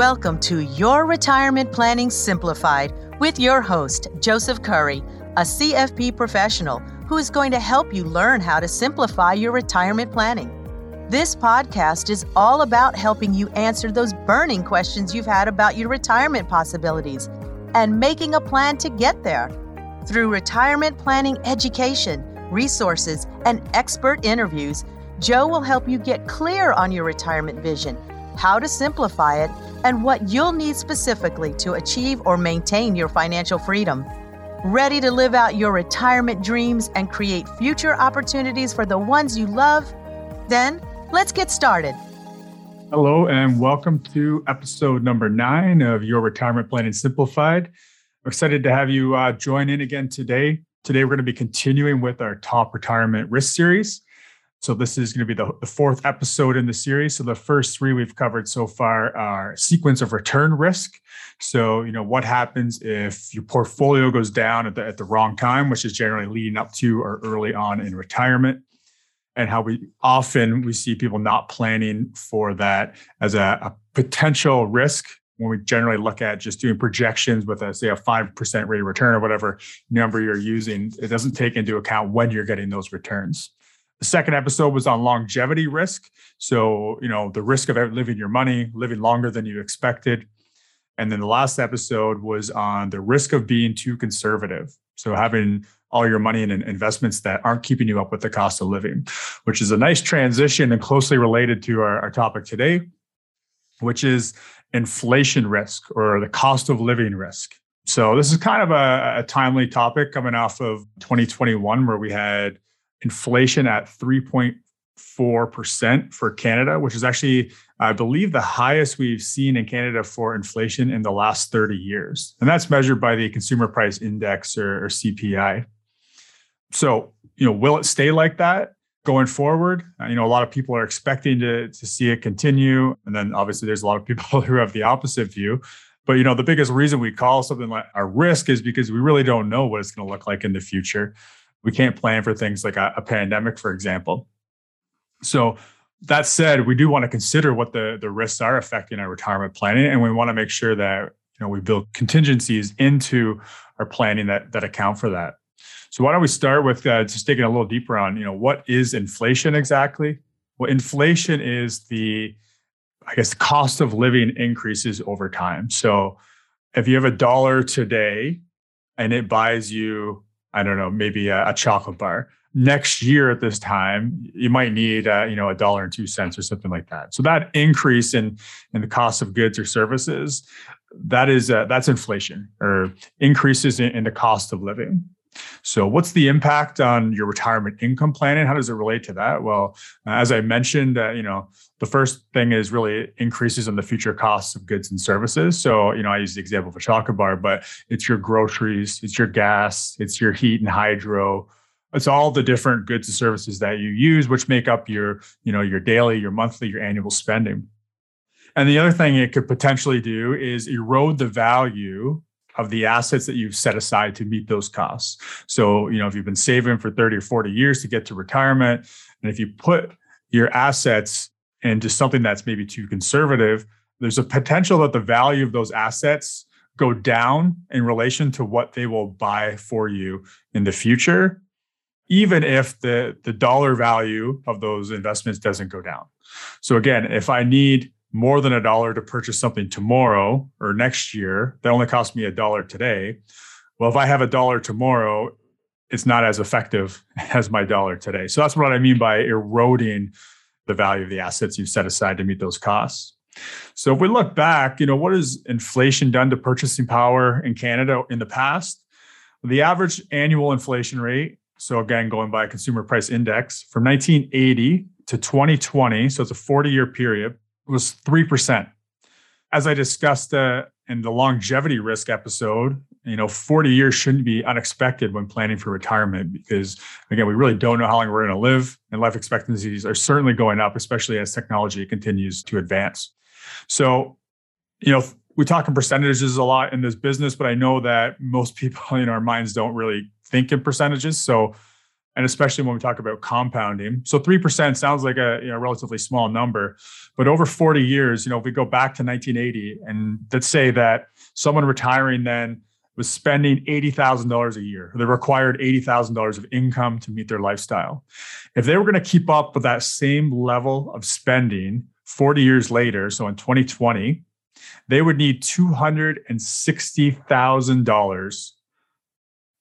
Welcome to Your Retirement Planning Simplified with your host, Joseph Curry, a CFP professional who is going to help you learn how to simplify your retirement planning. This podcast is all about helping you answer those burning questions you've had about your retirement possibilities and making a plan to get there. Through retirement planning education, resources, and expert interviews, Joe will help you get clear on your retirement vision how to simplify it, and what you'll need specifically to achieve or maintain your financial freedom. Ready to live out your retirement dreams and create future opportunities for the ones you love? Then let's get started. Hello, and welcome to episode number nine of Your Retirement Planning Simplified. I'm excited to have you uh, join in again today. Today, we're going to be continuing with our top retirement risk series. So this is going to be the, the, fourth episode in the series. So the first three we've covered so far are sequence of return risk. So you know what happens if your portfolio goes down at the at the wrong time, which is generally leading up to or early on in retirement, and how we often we see people not planning for that as a, a potential risk when we generally look at just doing projections with a say a 5% rate of return or whatever number you're using it doesn't take into account when you're getting those returns the second episode was on longevity risk. So, you know, the risk of living your money, living longer than you expected. And then the last episode was on the risk of being too conservative. So, having all your money in investments that aren't keeping you up with the cost of living, which is a nice transition and closely related to our, our topic today, which is inflation risk or the cost of living risk. So, this is kind of a, a timely topic coming off of 2021, where we had inflation at 3.4% for Canada, which is actually, I believe, the highest we've seen in Canada for inflation in the last 30 years. And that's measured by the Consumer Price Index or, or CPI. So, you know, will it stay like that? going forward. Uh, you know, a lot of people are expecting to, to see it continue. And then obviously there's a lot of people who have the opposite view. But you know, the biggest reason we call something like a risk is because we really don't know what it's going to look like in the future. We can't plan for things like a, a pandemic, for example. So that said, we do want to consider what the, the risks are affecting our retirement planning, and we want to make sure that you know we build contingencies into our planning that that account for that. So why don't we start with uh, just digging a little deeper on you know what is inflation exactly? Well, inflation is the I guess cost of living increases over time. So if you have a dollar today and it buys you I don't know, maybe a, a, chocolate bar. Next year at this time, you might need, uh, you know, a dollar and two cents or something like that. So that increase in in the cost of goods or services, that is uh, that's inflation or increases in, in the cost of living. So, what's the impact on your retirement income planning? How does it relate to that? Well, as I mentioned, uh, you know, the first thing is really increases in the future costs of goods and services. So, you know, I use the example of a chocolate bar, but it's your groceries, it's your gas, it's your heat and hydro. It's all the different goods and services that you use, which make up your, you know, your daily, your monthly, your annual spending. And the other thing it could potentially do is erode the value of the assets that you've set aside to meet those costs. So, you know, if you've been saving for 30 or 40 years to get to retirement, and if you put your assets into something that's maybe too conservative, there's a potential that the value of those assets go down in relation to what they will buy for you in the future even if the the dollar value of those investments doesn't go down so again if i need more than a dollar to purchase something tomorrow or next year that only cost me a dollar today. Well, if I have a dollar tomorrow, it's not as effective as my dollar today. So that's what I mean by eroding the value of the assets you've set aside to meet those costs. So if we look back, you know, what has inflation done to purchasing power in Canada in the past? The average annual inflation rate, so again, going by consumer price index from 1980 to 2020, so it's a 40 year period, was 3%. As I discussed uh, in the longevity risk episode, you know, 40 years shouldn't be unexpected when planning for retirement because, again, we really don't know how long we're going to live, and life expectancies are certainly going up, especially as technology continues to advance. So, you know, we talk in percentages a lot in this business, but I know that most people in our minds don't really think in percentages. So, and especially when we talk about compounding. So 3% sounds like a you know, relatively small number, but over 40 years, you know, if we go back to 1980 and let's say that someone retiring then was spending $80,000 a year. They required $80,000 of income to meet their lifestyle. If they were going to keep up with that same level of spending 40 years later, so in 2020, they would need $260,000.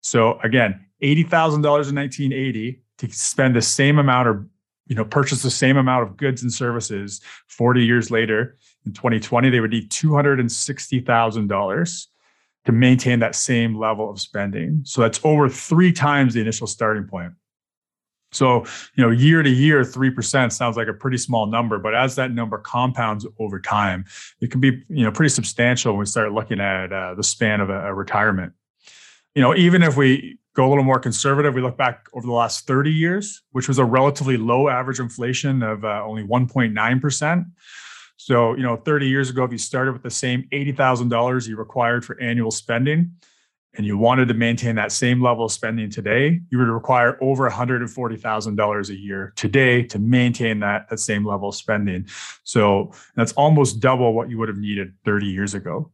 So again, $80,000 in 1980 to spend the same amount or you know purchase the same amount of goods and services 40 years later in 2020 they would need $260,000 to maintain that same level of spending. So that's over 3 times the initial starting point. So, you know, year to year, 3% sounds like a pretty small number, but as that number compounds over time, it can be, you know, pretty substantial when we start looking at uh, the span of a, a retirement. You know, even if we go a little more conservative, we look back over the last 30 years, which was a relatively low average inflation of uh, only 1.9%. So, you know, 30 years ago, if you started with the same $80,000 you required for annual spending, and you wanted to maintain that same level of spending today, you would require over $140,000 a year today to maintain that, that same level of spending. So that's almost double what you would have needed 30 years ago.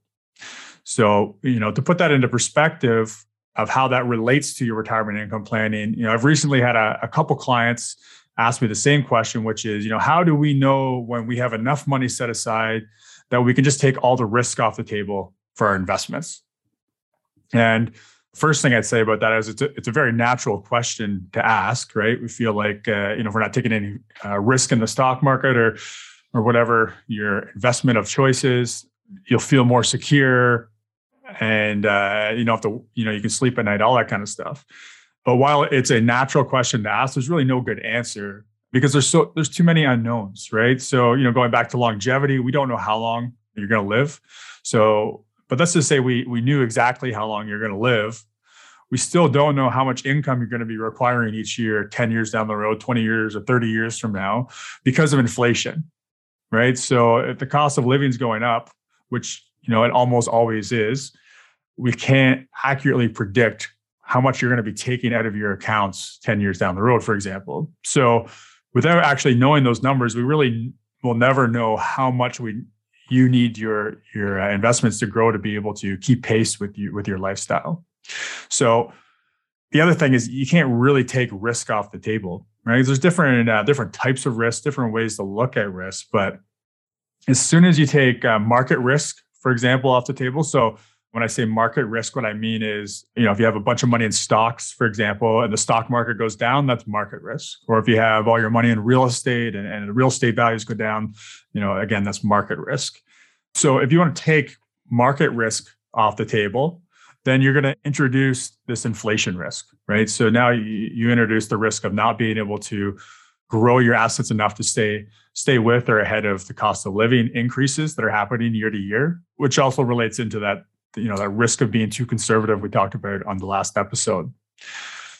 So, you know, to put that into perspective of how that relates to your retirement income planning, you know, I've recently had a, a couple clients ask me the same question, which is, you know, how do we know when we have enough money set aside that we can just take all the risk off the table for our investments? And first thing I'd say about that is it's a, it's a very natural question to ask, right? We feel like uh, you know if we're not taking any uh, risk in the stock market or or whatever your investment of choices, you'll feel more secure, and uh, you know if the you know you can sleep at night, all that kind of stuff. But while it's a natural question to ask, there's really no good answer because there's so there's too many unknowns, right? So you know going back to longevity, we don't know how long you're going to live. So but let's just say we we knew exactly how long you're going to live. We still don't know how much income you're going to be requiring each year, 10 years down the road, 20 years or 30 years from now, because of inflation. Right. So if the cost of living is going up, which you know it almost always is, we can't accurately predict how much you're going to be taking out of your accounts 10 years down the road, for example. So without actually knowing those numbers, we really will never know how much we you need your your uh, investments to grow to be able to keep pace with you with your lifestyle. So the other thing is you can't really take risk off the table, right? There's different uh, different types of risk, different ways to look at risk, but as soon as you take uh, market risk, for example, off the table, so when I say market risk, what I mean is, you know, if you have a bunch of money in stocks, for example, and the stock market goes down, that's market risk. Or if you have all your money in real estate and, and real estate values go down, you know, again, that's market risk. So if you want to take market risk off the table, then you're going to introduce this inflation risk, right? So now you, you introduce the risk of not being able to grow your assets enough to stay stay with or ahead of the cost of living increases that are happening year to year, which also relates into that you know that risk of being too conservative we talked about on the last episode.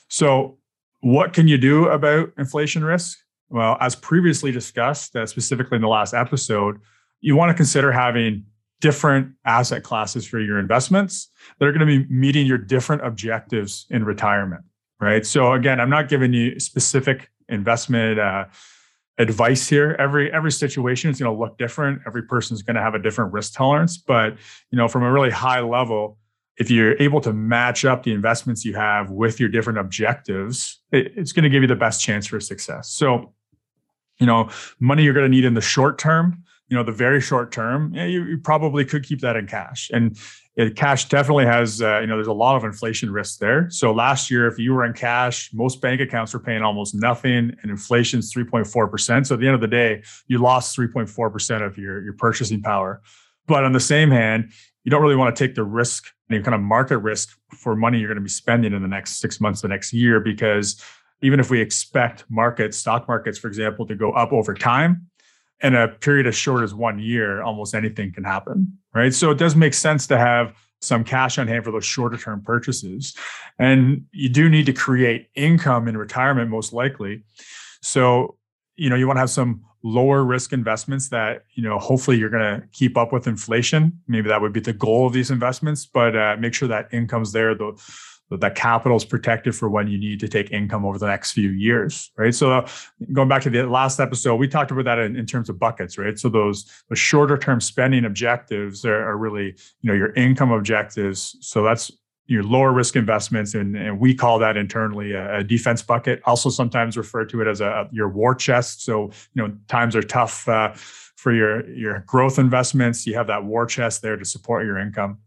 So what can you do about inflation risk? Well as previously discussed uh, specifically in the last episode you want to consider having different asset classes for your investments that are going to be meeting your different objectives in retirement right? So again i'm not giving you specific investment uh, advice here. Every every situation is going to look different. Every person is going to have a different risk tolerance. But you know from a really high level if you're able to match up the investments you have with your different objectives it, it's going to give you the best chance for success. So you know money you're going to need in the short term you know the very short term you, you probably could keep that in cash. And it, cash definitely has uh, you know there's a lot of inflation risk there. So last year if you were in cash most bank accounts were paying almost nothing and inflation's 3.4% so at the end of the day you lost 3.4% of your, your purchasing power. But on the same hand you don't really want to take the risk any kind of market risk for money you're going to be spending in the next six months the next year because even if we expect markets stock markets for example to go up over time in a period as short as one year, almost anything can happen, right? So it does make sense to have some cash on hand for those shorter term purchases. And you do need to create income in retirement, most likely. So, you know, you want to have some lower risk investments that, you know, hopefully you're going to keep up with inflation. Maybe that would be the goal of these investments, but uh, make sure that income's there. The, That capital is protected for when you need to take income over the next few years, right? So uh, going back to the last episode, we talked about that in, in terms of buckets, right? So those the shorter term spending objectives are, are really, you know, your income objectives. So that's your lower risk investments, and, and we call that internally a, a, defense bucket. Also, sometimes refer to it as a your war chest. So you know times are tough uh, for your your growth investments. You have that war chest there to support your income.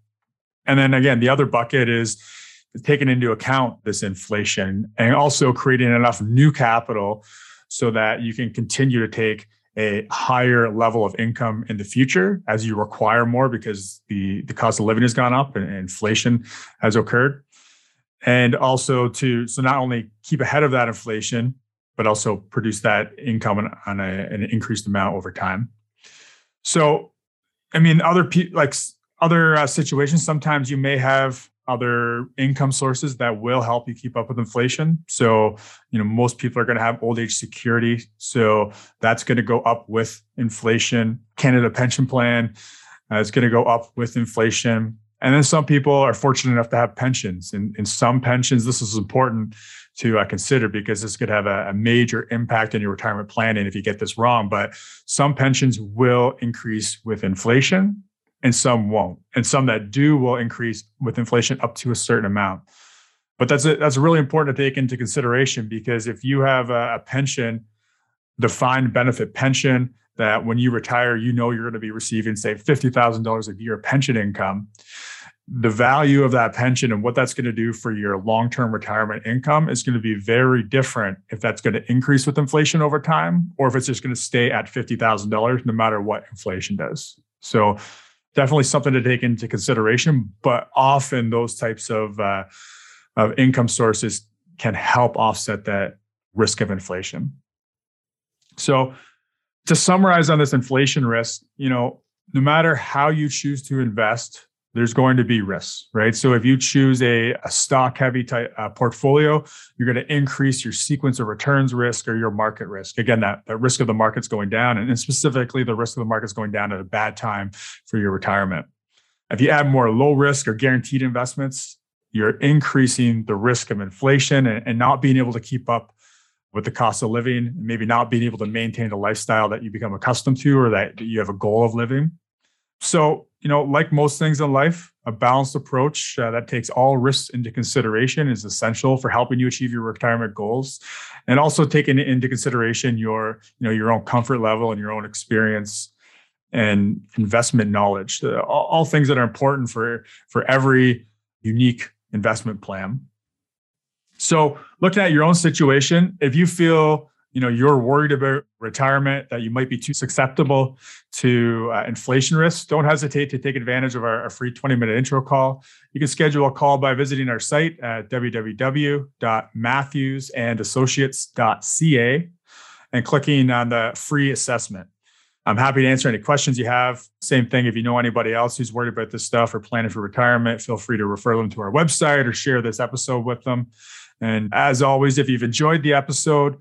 And then again, the other bucket is taking into account this inflation and also creating enough new capital so that you can continue to take a higher level of income in the future as you require more because the, the cost of living has gone up and inflation has occurred. And also to so not only keep ahead of that inflation, but also produce that income on, on a, an increased amount over time. So, I mean, other pe- like other uh, situations, sometimes you may have other income sources that will help you keep up with inflation. So, you know, most people are going to have old age security. So that's going to go up with inflation. Canada pension plan uh, is going to go up with inflation. And then some people are fortunate enough to have pensions. And in some pensions, this is important to uh, consider because this could have a, a, major impact on your retirement planning if you get this wrong. But some pensions will increase with inflation and some won't. And some that do will increase with inflation up to a certain amount. But that's a, that's really important to take into consideration because if you have a, a pension, defined benefit pension that when you retire, you know you're going to be receiving, say, $50,000 a year pension income. The value of that pension and what that's going to do for your long term retirement income is going to be very different if that's going to increase with inflation over time or if it's just going to stay at $50,000 no matter what inflation does. So, definitely something to take into consideration. But often those types of uh, of income sources can help offset that risk of inflation. So to summarize on this inflation risk, you know, no matter how you choose to invest, there's going to be risks, right? So if you choose a, a stock heavy type uh, portfolio, you're going to increase your sequence of returns risk or your market risk. Again, that, that risk of the market's going down, and specifically the risk of the market's going down at a bad time for your retirement. If you add more low risk or guaranteed investments, you're increasing the risk of inflation and, and not being able to keep up with the cost of living, maybe not being able to maintain the lifestyle that you become accustomed to or that you have a goal of living. So, you know, like most things in life, a balanced approach uh, that takes all risks into consideration is essential for helping you achieve your retirement goals, and also taking into consideration your, you know, your own comfort level and your own experience and investment knowledge. Uh, all, all things that are important for for every unique investment plan. So, looking at your own situation, if you feel you know you're worried about retirement that you might be too susceptible to uh, inflation risks don't hesitate to take advantage of our, our, free 20 minute intro call. You can schedule a call by visiting our site at www.matthewsandassociates.ca and clicking on the free assessment. I'm happy to answer any questions you have. Same thing if you know anybody else who's worried about this stuff or planning for retirement feel free to refer them to our website or share this episode with them. And as always if you've enjoyed the episode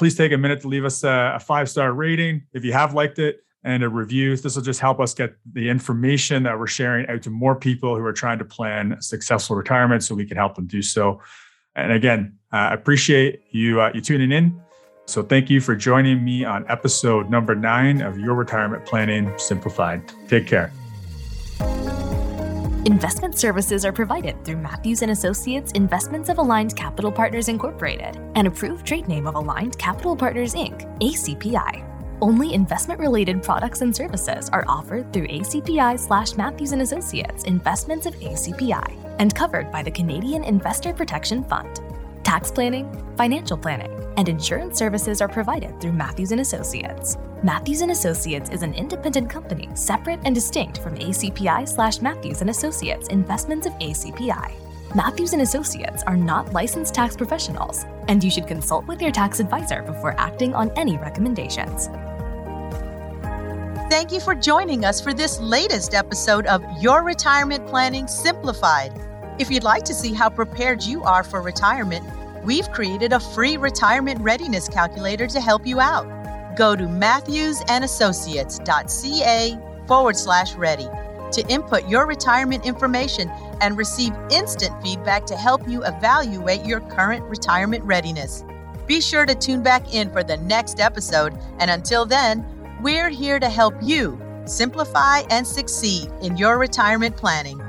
please take a minute to leave us a, a five star rating if you have liked it and a review. This will just help us get the information that we're sharing out to more people who are trying to plan successful retirement so we can help them do so. And again, I uh, appreciate you uh, you tuning in. So thank you for joining me on episode number nine of Your Retirement Planning Simplified. Take care. Investment services are provided through Matthews and Associates Investments of Aligned Capital Partners Incorporated, an approved trade name of Aligned Capital Partners Inc., ACPI. Only investment-related products and services are offered through ACPI slash Matthews and Associates Investments of ACPI and covered by the Canadian Investor Protection Fund. Tax planning, financial planning, and insurance services are provided through Matthews and Associates. Matthews and Associates is an independent company, separate and distinct from ACPI slash Matthews and Associates Investments of ACPI. Matthews and Associates are not licensed tax professionals, and you should consult with your tax advisor before acting on any recommendations. Thank you for joining us for this latest episode of Your Retirement Planning Simplified. If you'd like to see how prepared you are for retirement, we've created a free retirement readiness calculator to help you out. Go to matthewsandassociates.ca forward slash ready. to input your retirement information and receive instant feedback to help you evaluate your current retirement readiness. Be sure to tune back in for the next episode, and until then, we're here to help you simplify and succeed in your retirement planning.